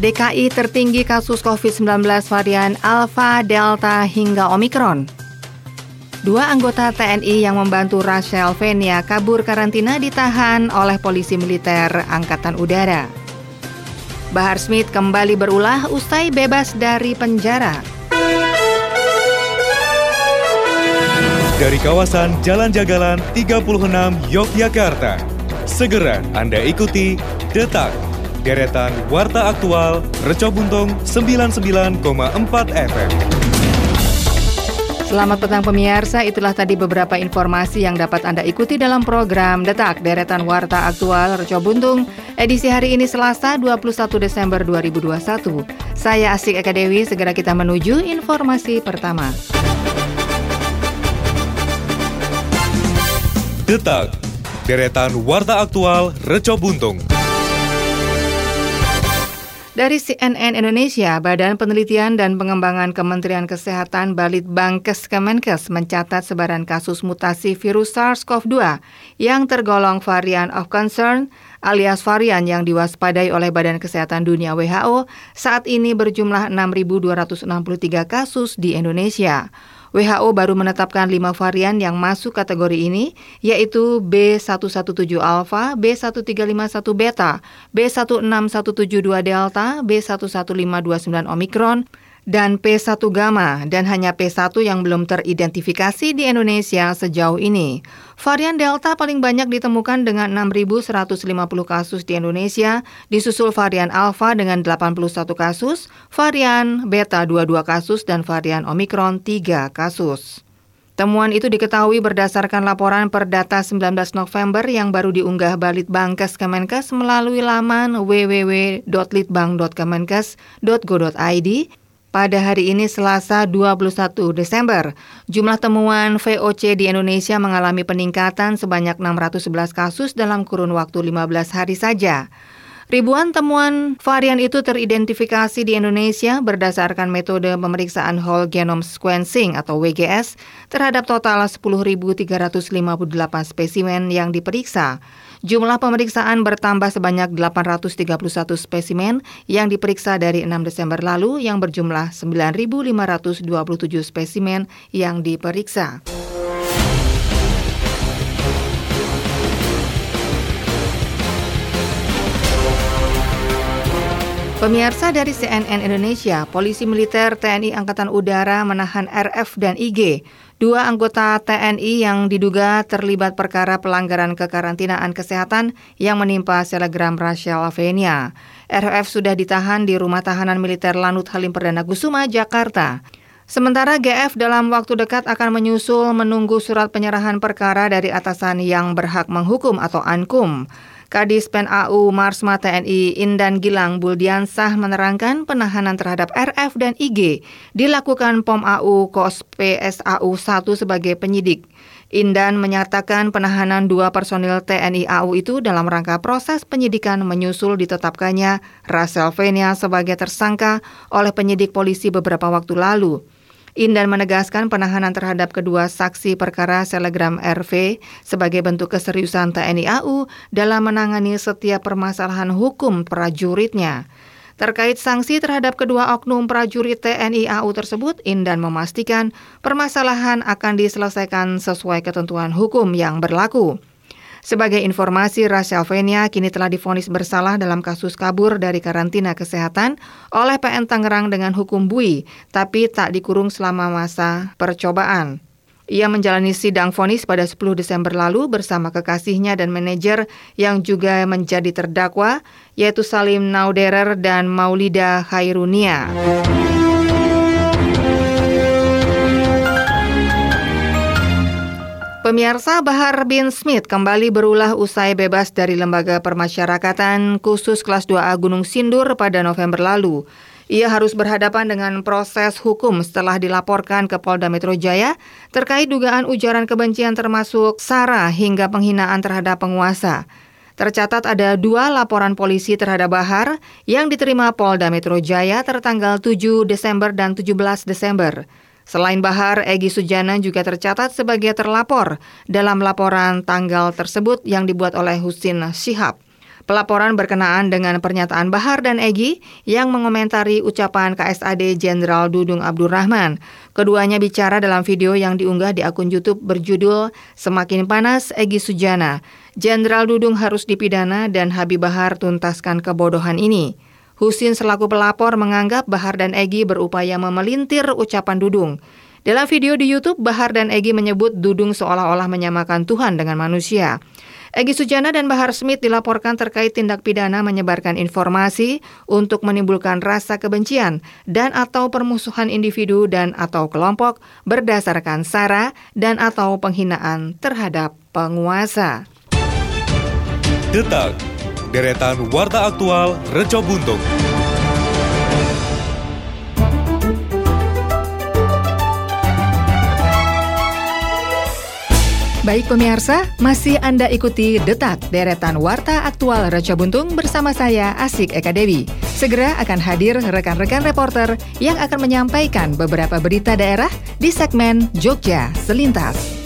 DKI tertinggi kasus COVID-19 varian Alpha, Delta, hingga Omikron. Dua anggota TNI yang membantu Rachel Venia kabur karantina ditahan oleh polisi militer Angkatan Udara. Bahar Smith kembali berulah usai bebas dari penjara. Dari kawasan Jalan Jagalan 36 Yogyakarta, segera Anda ikuti Detak deretan Warta Aktual Reco Buntung 99,4 FM. Selamat petang pemirsa, itulah tadi beberapa informasi yang dapat Anda ikuti dalam program Detak Deretan Warta Aktual Reco Buntung edisi hari ini Selasa 21 Desember 2021. Saya Asik Eka Dewi, segera kita menuju informasi pertama. Detak Deretan Warta Aktual Reco Buntung. Dari CNN Indonesia, Badan Penelitian dan Pengembangan Kementerian Kesehatan Balitbangkes Kemenkes mencatat sebaran kasus mutasi virus SARS-CoV-2 yang tergolong varian of concern alias varian yang diwaspadai oleh Badan Kesehatan Dunia WHO saat ini berjumlah 6.263 kasus di Indonesia. WHO baru menetapkan lima varian yang masuk kategori ini, yaitu B117 alpha, B1351 beta, B16172 delta, B11529 omikron, dan P1 Gamma dan hanya P1 yang belum teridentifikasi di Indonesia sejauh ini. Varian Delta paling banyak ditemukan dengan 6.150 kasus di Indonesia, disusul varian Alpha dengan 81 kasus, varian Beta 22 kasus, dan varian Omicron 3 kasus. Temuan itu diketahui berdasarkan laporan per data 19 November yang baru diunggah Balitbangkes Kemenkes melalui laman www.litbang.kemenkes.go.id pada hari ini Selasa 21 Desember, jumlah temuan VOC di Indonesia mengalami peningkatan sebanyak 611 kasus dalam kurun waktu 15 hari saja. Ribuan temuan varian itu teridentifikasi di Indonesia berdasarkan metode pemeriksaan whole genome sequencing atau WGS terhadap total 10.358 spesimen yang diperiksa. Jumlah pemeriksaan bertambah sebanyak 831 spesimen yang diperiksa dari 6 Desember lalu yang berjumlah 9.527 spesimen yang diperiksa. Pemirsa dari CNN Indonesia, polisi militer TNI Angkatan Udara menahan RF dan IG, dua anggota TNI yang diduga terlibat perkara pelanggaran kekarantinaan kesehatan yang menimpa selegram Rachel Avenia. RF sudah ditahan di rumah tahanan militer Lanut Halim Perdana Kusuma, Jakarta. Sementara GF dalam waktu dekat akan menyusul menunggu surat penyerahan perkara dari atasan yang berhak menghukum atau ANKUM. Kadis Pen AU Marsma TNI Indan Gilang Buldiansah menerangkan penahanan terhadap RF dan IG dilakukan POM AU KOS PSAU 1 sebagai penyidik. Indan menyatakan penahanan dua personil TNI AU itu dalam rangka proses penyidikan menyusul ditetapkannya Rasel Venia sebagai tersangka oleh penyidik polisi beberapa waktu lalu. Indan menegaskan penahanan terhadap kedua saksi perkara selegram RV sebagai bentuk keseriusan TNI AU dalam menangani setiap permasalahan hukum prajuritnya. Terkait sanksi terhadap kedua oknum prajurit TNI AU tersebut, Indan memastikan permasalahan akan diselesaikan sesuai ketentuan hukum yang berlaku. Sebagai informasi, Rachel Venia kini telah difonis bersalah dalam kasus kabur dari karantina kesehatan oleh PN Tangerang dengan hukum bui, tapi tak dikurung selama masa percobaan. Ia menjalani sidang vonis pada 10 Desember lalu bersama kekasihnya dan manajer yang juga menjadi terdakwa, yaitu Salim Nauderer dan Maulida Khairunia. Pemirsa Bahar bin Smith kembali berulah usai bebas dari Lembaga Permasyarakatan khusus kelas 2A Gunung Sindur pada November lalu. Ia harus berhadapan dengan proses hukum setelah dilaporkan ke Polda Metro Jaya terkait dugaan ujaran kebencian termasuk SARA hingga penghinaan terhadap penguasa. Tercatat ada dua laporan polisi terhadap Bahar yang diterima Polda Metro Jaya tertanggal 7 Desember dan 17 Desember. Selain Bahar, Egi Sujana juga tercatat sebagai terlapor dalam laporan tanggal tersebut yang dibuat oleh Husin Syihab. Pelaporan berkenaan dengan pernyataan Bahar dan Egi yang mengomentari ucapan KSAD Jenderal Dudung Abdurrahman. Keduanya bicara dalam video yang diunggah di akun YouTube berjudul Semakin Panas Egi Sujana. Jenderal Dudung harus dipidana dan Habib Bahar tuntaskan kebodohan ini. Husin selaku pelapor menganggap Bahar dan Egi berupaya memelintir ucapan Dudung. Dalam video di YouTube, Bahar dan Egi menyebut Dudung seolah-olah menyamakan Tuhan dengan manusia. Egi Sujana dan Bahar Smith dilaporkan terkait tindak pidana menyebarkan informasi untuk menimbulkan rasa kebencian dan atau permusuhan individu dan atau kelompok berdasarkan sara dan atau penghinaan terhadap penguasa. Detak, deretan warta aktual Reco Buntung. Baik pemirsa, masih Anda ikuti Detak Deretan Warta Aktual Raja Buntung bersama saya Asik Eka Dewi. Segera akan hadir rekan-rekan reporter yang akan menyampaikan beberapa berita daerah di segmen Jogja Selintas.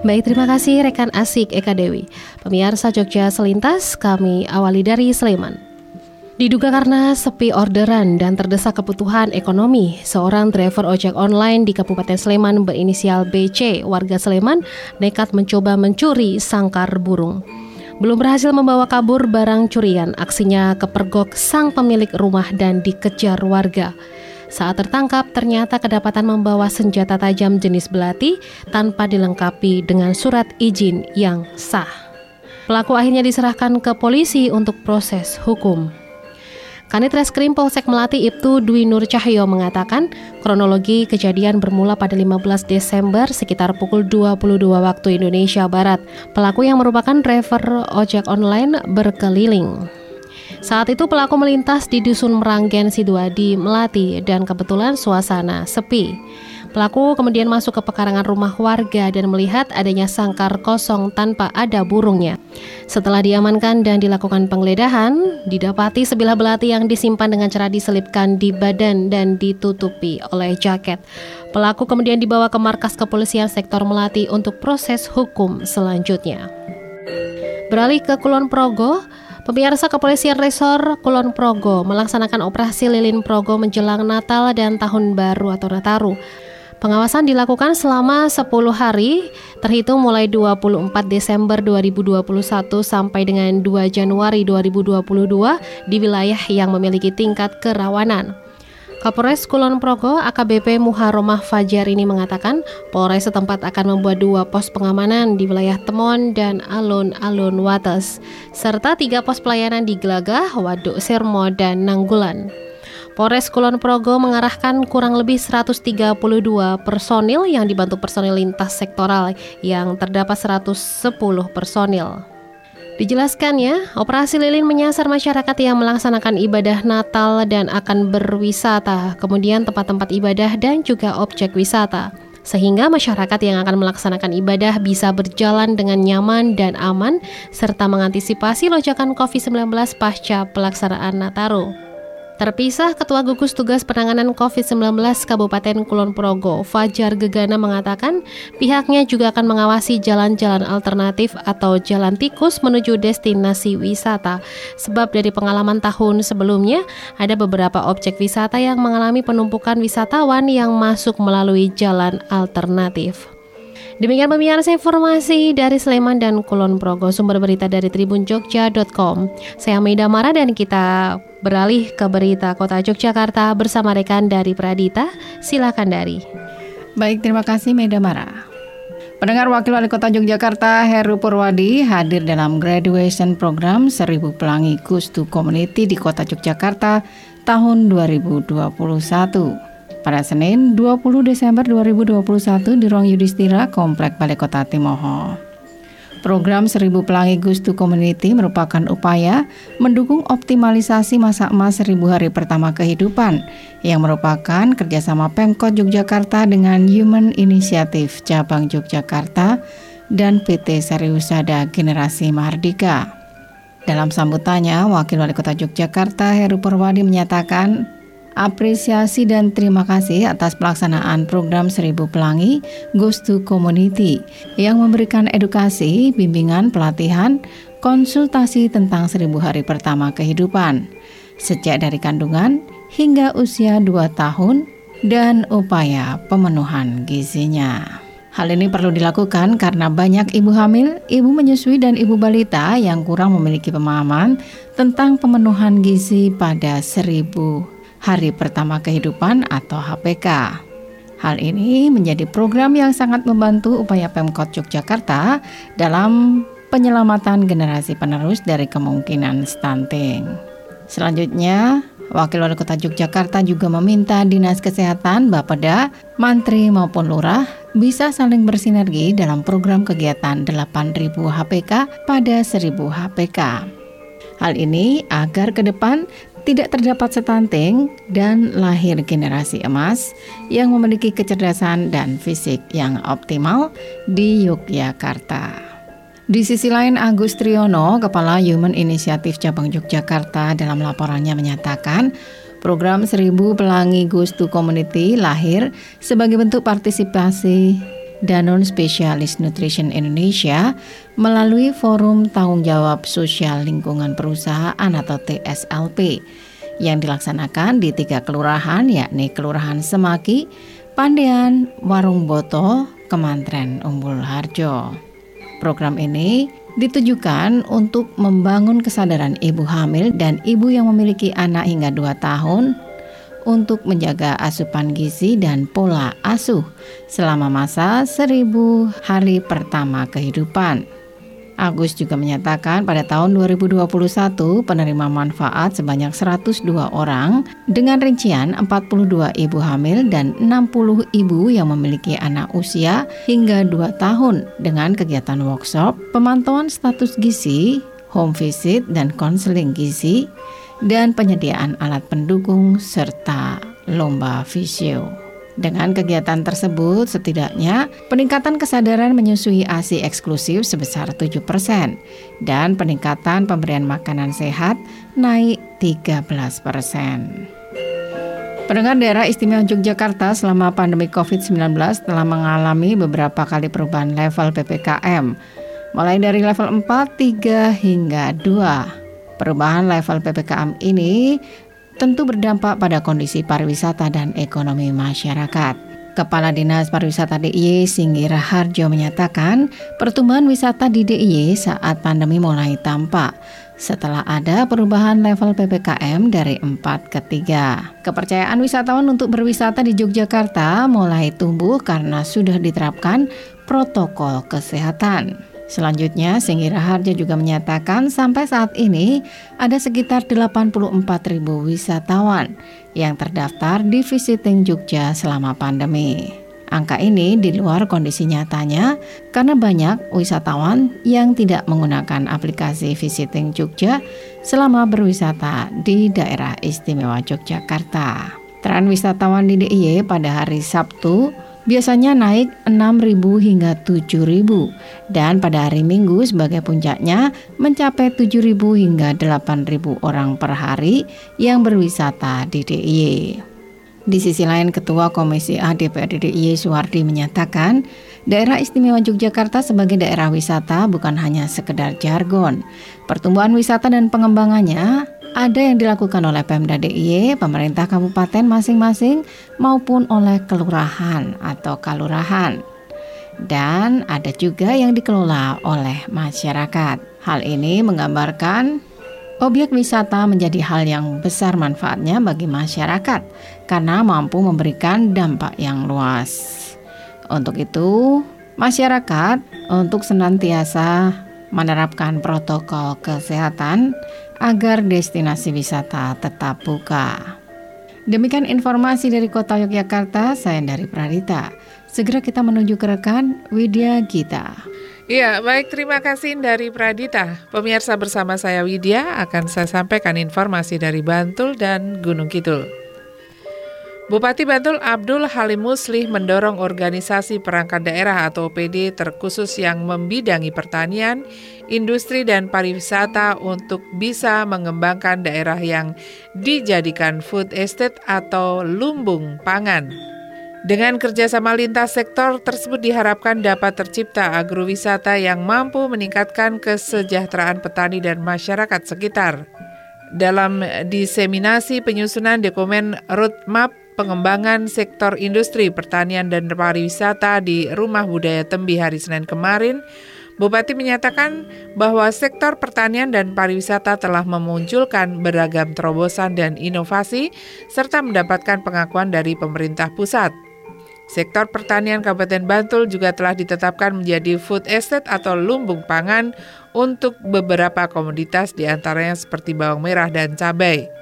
Baik, terima kasih rekan Asik Eka Dewi. Pemirsa Jogja Selintas, kami awali dari Sleman. Diduga karena sepi orderan dan terdesak kebutuhan ekonomi, seorang driver ojek online di Kabupaten Sleman berinisial BC, warga Sleman, nekat mencoba mencuri sangkar burung. Belum berhasil membawa kabur barang curian, aksinya kepergok sang pemilik rumah dan dikejar warga. Saat tertangkap, ternyata kedapatan membawa senjata tajam jenis belati tanpa dilengkapi dengan surat izin yang sah. Pelaku akhirnya diserahkan ke polisi untuk proses hukum. Kanit Reskrim Polsek Melati Ibtu Dwi Nur Cahyo mengatakan kronologi kejadian bermula pada 15 Desember sekitar pukul 22 waktu Indonesia Barat. Pelaku yang merupakan driver ojek online berkeliling. Saat itu pelaku melintas di Dusun Meranggen Sidoadi, Melati dan kebetulan suasana sepi. Pelaku kemudian masuk ke pekarangan rumah warga dan melihat adanya sangkar kosong tanpa ada burungnya. Setelah diamankan dan dilakukan penggeledahan, didapati sebilah belati yang disimpan dengan cara diselipkan di badan dan ditutupi oleh jaket. Pelaku kemudian dibawa ke markas kepolisian sektor Melati untuk proses hukum selanjutnya. Beralih ke Kulon Progo, Pemirsa Kepolisian Resor Kulon Progo melaksanakan operasi lilin Progo menjelang Natal dan Tahun Baru atau Nataru. Pengawasan dilakukan selama 10 hari, terhitung mulai 24 Desember 2021 sampai dengan 2 Januari 2022 di wilayah yang memiliki tingkat kerawanan. Kapolres Kulon Progo AKBP Muharomah Fajar ini mengatakan Polres setempat akan membuat dua pos pengamanan di wilayah Temon dan Alun-Alun Wates serta tiga pos pelayanan di Gelagah, Waduk Sirmo, dan Nanggulan. Polres Kulon Progo mengarahkan kurang lebih 132 personil yang dibantu personil lintas sektoral yang terdapat 110 personil. Dijelaskannya, operasi lilin menyasar masyarakat yang melaksanakan ibadah Natal dan akan berwisata, kemudian tempat-tempat ibadah dan juga objek wisata sehingga masyarakat yang akan melaksanakan ibadah bisa berjalan dengan nyaman dan aman serta mengantisipasi lonjakan COVID-19 pasca pelaksanaan Nataru. Terpisah, Ketua Gugus Tugas Penanganan COVID-19 Kabupaten Kulon Progo, Fajar Gegana mengatakan pihaknya juga akan mengawasi jalan-jalan alternatif atau jalan tikus menuju destinasi wisata. Sebab dari pengalaman tahun sebelumnya, ada beberapa objek wisata yang mengalami penumpukan wisatawan yang masuk melalui jalan alternatif. Demikian pemirsa informasi dari Sleman dan Kulon Progo, sumber berita dari tribunjogja.com. Saya Maida Mara dan kita beralih ke berita Kota Yogyakarta bersama rekan dari Pradita. Silakan dari. Baik, terima kasih Maida Mara. Pendengar Wakil Wali Kota Yogyakarta Heru Purwadi hadir dalam graduation program Seribu Pelangi Gustu Community di Kota Yogyakarta tahun 2021 pada Senin 20 Desember 2021 di Ruang Yudhistira Komplek Balai Kota Timoho. Program Seribu Pelangi Gustu Community merupakan upaya mendukung optimalisasi masa emas seribu hari pertama kehidupan yang merupakan kerjasama Pemkot Yogyakarta dengan Human Initiative Cabang Yogyakarta dan PT Sariusada Generasi Mardika. Dalam sambutannya, Wakil Wali Kota Yogyakarta Heru Purwadi menyatakan apresiasi dan terima kasih atas pelaksanaan program Seribu Pelangi Ghost to Community yang memberikan edukasi, bimbingan, pelatihan, konsultasi tentang seribu hari pertama kehidupan, sejak dari kandungan hingga usia 2 tahun, dan upaya pemenuhan gizinya. Hal ini perlu dilakukan karena banyak ibu hamil, ibu menyusui, dan ibu balita yang kurang memiliki pemahaman tentang pemenuhan gizi pada seribu hari pertama kehidupan atau HPK. Hal ini menjadi program yang sangat membantu upaya Pemkot Yogyakarta dalam penyelamatan generasi penerus dari kemungkinan stunting. Selanjutnya, Wakil Wali Kota Yogyakarta juga meminta Dinas Kesehatan, Bapeda, Mantri maupun Lurah bisa saling bersinergi dalam program kegiatan 8.000 HPK pada 1.000 HPK. Hal ini agar ke depan tidak terdapat stunting dan lahir generasi emas yang memiliki kecerdasan dan fisik yang optimal di Yogyakarta. Di sisi lain, Agus Triyono, Kepala Human Initiative Cabang Yogyakarta dalam laporannya menyatakan program Seribu Pelangi Gustu Community lahir sebagai bentuk partisipasi Danone Specialist Nutrition Indonesia melalui Forum Tanggung Jawab Sosial Lingkungan Perusahaan atau TSLP yang dilaksanakan di tiga kelurahan yakni Kelurahan Semaki, Pandean, Warung Boto, Kemantren Umbul Harjo. Program ini ditujukan untuk membangun kesadaran ibu hamil dan ibu yang memiliki anak hingga 2 tahun untuk menjaga asupan gizi dan pola asuh selama masa seribu hari pertama kehidupan. Agus juga menyatakan pada tahun 2021 penerima manfaat sebanyak 102 orang dengan rincian 42 ibu hamil dan 60 ibu yang memiliki anak usia hingga 2 tahun dengan kegiatan workshop, pemantauan status gizi, home visit dan konseling gizi, dan penyediaan alat pendukung serta lomba visio. Dengan kegiatan tersebut, setidaknya peningkatan kesadaran menyusui ASI eksklusif sebesar 7% dan peningkatan pemberian makanan sehat naik 13%. Pendengar daerah istimewa Yogyakarta selama pandemi COVID-19 telah mengalami beberapa kali perubahan level PPKM, mulai dari level 4, 3, hingga 2. Perubahan level PPKM ini tentu berdampak pada kondisi pariwisata dan ekonomi masyarakat. Kepala Dinas Pariwisata DIY Singgira Harjo menyatakan pertumbuhan wisata di DIY saat pandemi mulai tampak setelah ada perubahan level PPKM dari 4 ke 3. Kepercayaan wisatawan untuk berwisata di Yogyakarta mulai tumbuh karena sudah diterapkan protokol kesehatan. Selanjutnya, Singgira Harja juga menyatakan sampai saat ini ada sekitar 84 ribu wisatawan yang terdaftar di Visiting Jogja selama pandemi. Angka ini di luar kondisi nyatanya karena banyak wisatawan yang tidak menggunakan aplikasi Visiting Jogja selama berwisata di daerah istimewa Yogyakarta. Tren wisatawan di DIY pada hari Sabtu biasanya naik 6.000 hingga 7.000 dan pada hari Minggu sebagai puncaknya mencapai 7.000 hingga 8.000 orang per hari yang berwisata di DIY. Di sisi lain, Ketua Komisi A DPRD DIY Suwardi menyatakan, daerah istimewa Yogyakarta sebagai daerah wisata bukan hanya sekedar jargon. Pertumbuhan wisata dan pengembangannya ada yang dilakukan oleh Pemda DIY, pemerintah kabupaten masing-masing maupun oleh kelurahan atau kalurahan. Dan ada juga yang dikelola oleh masyarakat. Hal ini menggambarkan Objek wisata menjadi hal yang besar manfaatnya bagi masyarakat karena mampu memberikan dampak yang luas. Untuk itu, masyarakat untuk senantiasa menerapkan protokol kesehatan agar destinasi wisata tetap buka. Demikian informasi dari Kota Yogyakarta, saya dari Pradita. Segera kita menuju ke rekan Widya Gita. Iya, baik terima kasih dari Pradita. Pemirsa bersama saya Widya akan saya sampaikan informasi dari Bantul dan Gunung Kidul. Bupati Bantul Abdul Halim Muslih mendorong organisasi perangkat daerah atau OPD terkhusus yang membidangi pertanian, industri dan pariwisata untuk bisa mengembangkan daerah yang dijadikan food estate atau lumbung pangan. Dengan kerjasama lintas sektor tersebut diharapkan dapat tercipta agrowisata yang mampu meningkatkan kesejahteraan petani dan masyarakat sekitar. Dalam diseminasi penyusunan dokumen roadmap pengembangan sektor industri, pertanian, dan pariwisata di Rumah Budaya Tembi hari Senin kemarin, Bupati menyatakan bahwa sektor pertanian dan pariwisata telah memunculkan beragam terobosan dan inovasi serta mendapatkan pengakuan dari pemerintah pusat. Sektor pertanian Kabupaten Bantul juga telah ditetapkan menjadi food estate atau lumbung pangan untuk beberapa komoditas di antaranya seperti bawang merah dan cabai.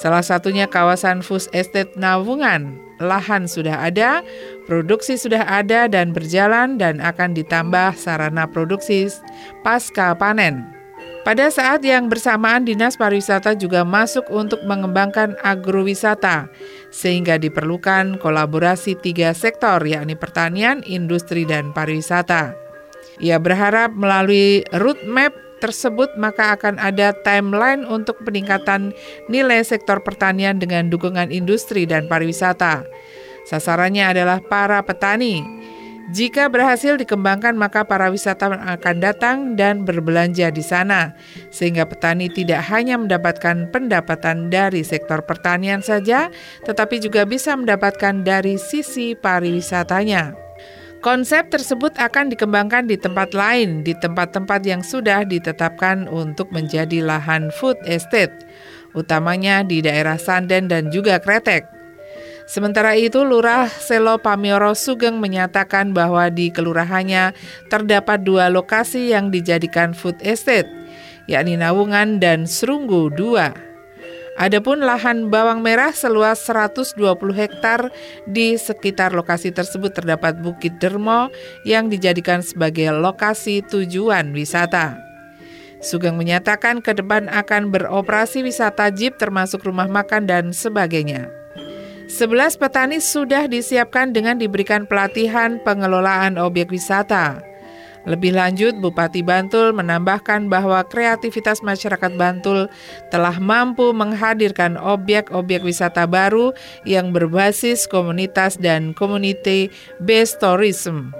Salah satunya kawasan food estate Nawungan lahan sudah ada, produksi sudah ada dan berjalan dan akan ditambah sarana produksi pasca panen. Pada saat yang bersamaan Dinas Pariwisata juga masuk untuk mengembangkan agrowisata sehingga diperlukan kolaborasi tiga sektor yakni pertanian, industri, dan pariwisata. Ia berharap melalui roadmap tersebut maka akan ada timeline untuk peningkatan nilai sektor pertanian dengan dukungan industri dan pariwisata. Sasarannya adalah para petani. Jika berhasil dikembangkan, maka para wisatawan akan datang dan berbelanja di sana, sehingga petani tidak hanya mendapatkan pendapatan dari sektor pertanian saja, tetapi juga bisa mendapatkan dari sisi pariwisatanya. Konsep tersebut akan dikembangkan di tempat lain, di tempat-tempat yang sudah ditetapkan untuk menjadi lahan food estate, utamanya di daerah Sanden dan juga Kretek. Sementara itu, Lurah Selo Pamioro Sugeng menyatakan bahwa di kelurahannya terdapat dua lokasi yang dijadikan food estate, yakni Nawungan dan Serunggu 2. Adapun lahan bawang merah seluas 120 hektar di sekitar lokasi tersebut terdapat Bukit Dermo yang dijadikan sebagai lokasi tujuan wisata. Sugeng menyatakan ke depan akan beroperasi wisata jeep termasuk rumah makan dan sebagainya. 11 petani sudah disiapkan dengan diberikan pelatihan pengelolaan objek wisata. Lebih lanjut, Bupati Bantul menambahkan bahwa kreativitas masyarakat Bantul telah mampu menghadirkan objek-objek wisata baru yang berbasis komunitas dan community based tourism.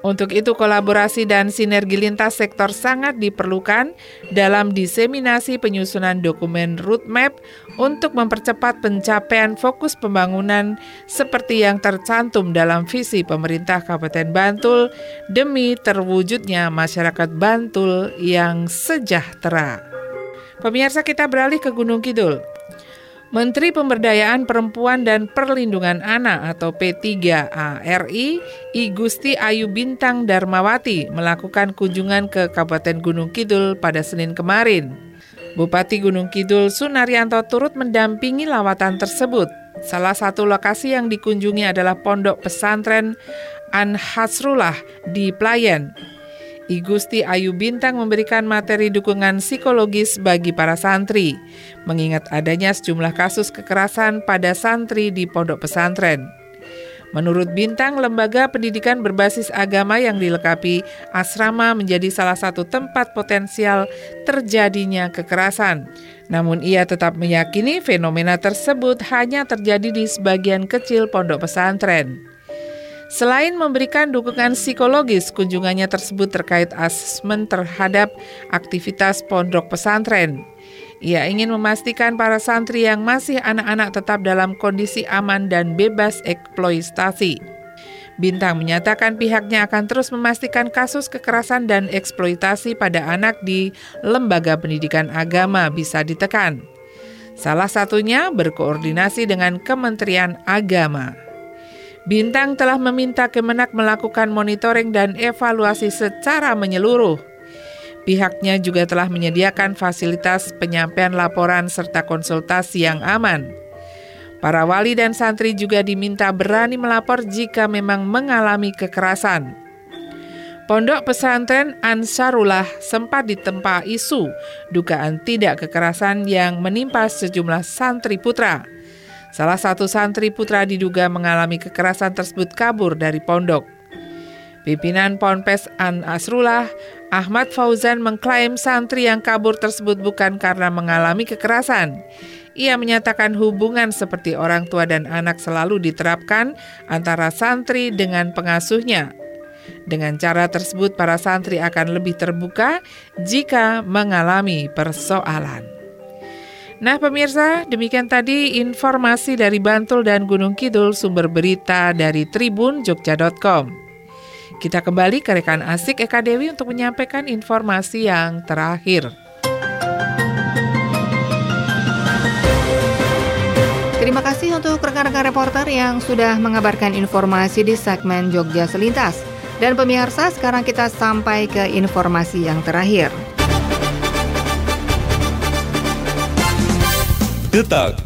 Untuk itu kolaborasi dan sinergi lintas sektor sangat diperlukan dalam diseminasi penyusunan dokumen roadmap untuk mempercepat pencapaian fokus pembangunan seperti yang tercantum dalam visi pemerintah Kabupaten Bantul demi terwujudnya masyarakat Bantul yang sejahtera. Pemirsa kita beralih ke Gunung Kidul. Menteri Pemberdayaan Perempuan dan Perlindungan Anak atau P3ARI, I Gusti Ayu Bintang Darmawati melakukan kunjungan ke Kabupaten Gunung Kidul pada Senin kemarin. Bupati Gunung Kidul Sunaryanto turut mendampingi lawatan tersebut. Salah satu lokasi yang dikunjungi adalah Pondok Pesantren An Hasrullah di Playen, I Gusti Ayu Bintang memberikan materi dukungan psikologis bagi para santri, mengingat adanya sejumlah kasus kekerasan pada santri di pondok pesantren. Menurut Bintang, lembaga pendidikan berbasis agama yang dilengkapi asrama menjadi salah satu tempat potensial terjadinya kekerasan. Namun ia tetap meyakini fenomena tersebut hanya terjadi di sebagian kecil pondok pesantren. Selain memberikan dukungan psikologis, kunjungannya tersebut terkait asesmen terhadap aktivitas pondok pesantren. Ia ingin memastikan para santri yang masih anak-anak tetap dalam kondisi aman dan bebas eksploitasi. Bintang menyatakan pihaknya akan terus memastikan kasus kekerasan dan eksploitasi pada anak di lembaga pendidikan agama bisa ditekan. Salah satunya berkoordinasi dengan Kementerian Agama. Bintang telah meminta Kemenak melakukan monitoring dan evaluasi secara menyeluruh. Pihaknya juga telah menyediakan fasilitas penyampaian laporan serta konsultasi yang aman. Para wali dan santri juga diminta berani melapor jika memang mengalami kekerasan. Pondok pesantren Ansarullah sempat ditempa isu dugaan tidak kekerasan yang menimpa sejumlah santri putra. Salah satu santri putra diduga mengalami kekerasan tersebut kabur dari pondok. Pimpinan Ponpes An Asrullah, Ahmad Fauzan mengklaim santri yang kabur tersebut bukan karena mengalami kekerasan. Ia menyatakan hubungan seperti orang tua dan anak selalu diterapkan antara santri dengan pengasuhnya. Dengan cara tersebut, para santri akan lebih terbuka jika mengalami persoalan. Nah, pemirsa, demikian tadi informasi dari Bantul dan Gunung Kidul, sumber berita dari Tribun Jogja.com. Kita kembali ke rekan asik Eka Dewi untuk menyampaikan informasi yang terakhir. Terima kasih untuk rekan-rekan reporter yang sudah mengabarkan informasi di segmen Jogja Selintas. Dan pemirsa, sekarang kita sampai ke informasi yang terakhir. Detak,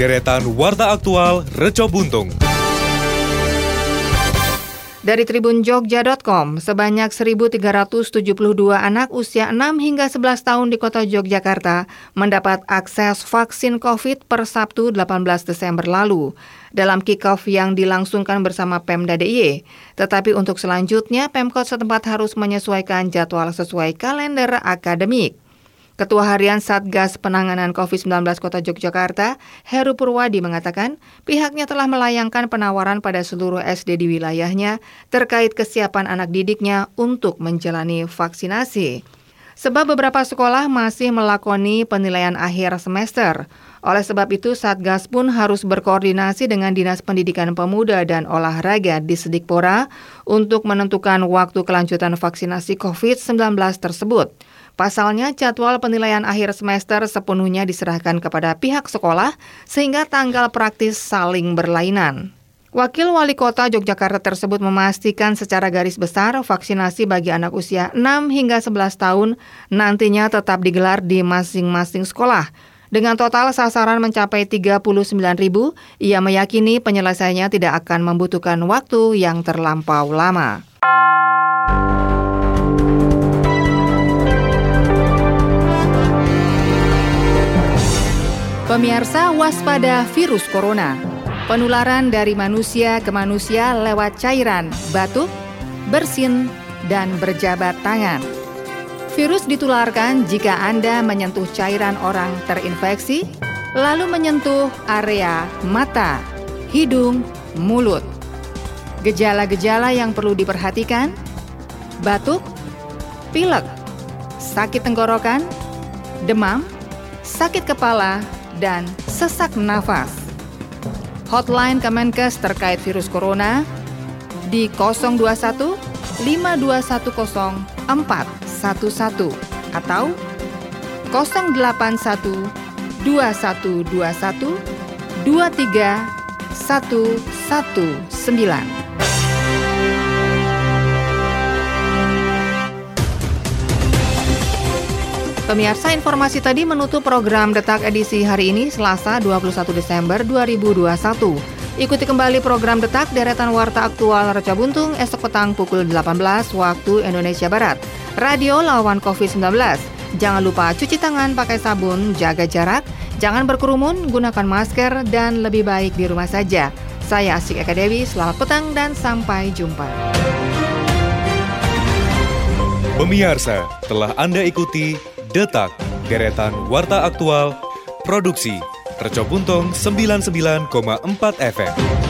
deretan warta aktual Reco Buntung. Dari Tribun Jogja.com, sebanyak 1.372 anak usia 6 hingga 11 tahun di kota Yogyakarta mendapat akses vaksin COVID per Sabtu 18 Desember lalu dalam kick-off yang dilangsungkan bersama Pemda DIY. Tetapi untuk selanjutnya, Pemkot setempat harus menyesuaikan jadwal sesuai kalender akademik. Ketua Harian Satgas Penanganan COVID-19 Kota Yogyakarta, Heru Purwadi mengatakan pihaknya telah melayangkan penawaran pada seluruh SD di wilayahnya terkait kesiapan anak didiknya untuk menjalani vaksinasi. Sebab beberapa sekolah masih melakoni penilaian akhir semester. Oleh sebab itu, Satgas pun harus berkoordinasi dengan Dinas Pendidikan Pemuda dan Olahraga di Sedikpora untuk menentukan waktu kelanjutan vaksinasi COVID-19 tersebut. Pasalnya, jadwal penilaian akhir semester sepenuhnya diserahkan kepada pihak sekolah sehingga tanggal praktis saling berlainan. Wakil Wali Kota Yogyakarta tersebut memastikan secara garis besar vaksinasi bagi anak usia 6 hingga 11 tahun nantinya tetap digelar di masing-masing sekolah. Dengan total sasaran mencapai 39 ribu, ia meyakini penyelesaiannya tidak akan membutuhkan waktu yang terlampau lama. Pemirsa waspada virus corona. Penularan dari manusia ke manusia lewat cairan, batuk, bersin, dan berjabat tangan. Virus ditularkan jika Anda menyentuh cairan orang terinfeksi, lalu menyentuh area mata, hidung, mulut. Gejala-gejala yang perlu diperhatikan: batuk, pilek, sakit tenggorokan, demam, sakit kepala, dan sesak nafas. Hotline Kemenkes terkait virus corona di 021 5210 411 atau 081 2121 23119. Pemirsa informasi tadi menutup program Detak edisi hari ini Selasa 21 Desember 2021. Ikuti kembali program Detak deretan Warta Aktual Raja Buntung esok petang pukul 18 waktu Indonesia Barat. Radio lawan COVID-19. Jangan lupa cuci tangan pakai sabun, jaga jarak, jangan berkerumun, gunakan masker, dan lebih baik di rumah saja. Saya Asik Eka Dewi, selamat petang dan sampai jumpa. Pemirsa, telah Anda ikuti Detak, deretan Warta Aktual, Produksi, Reco Buntung 99,4 FM.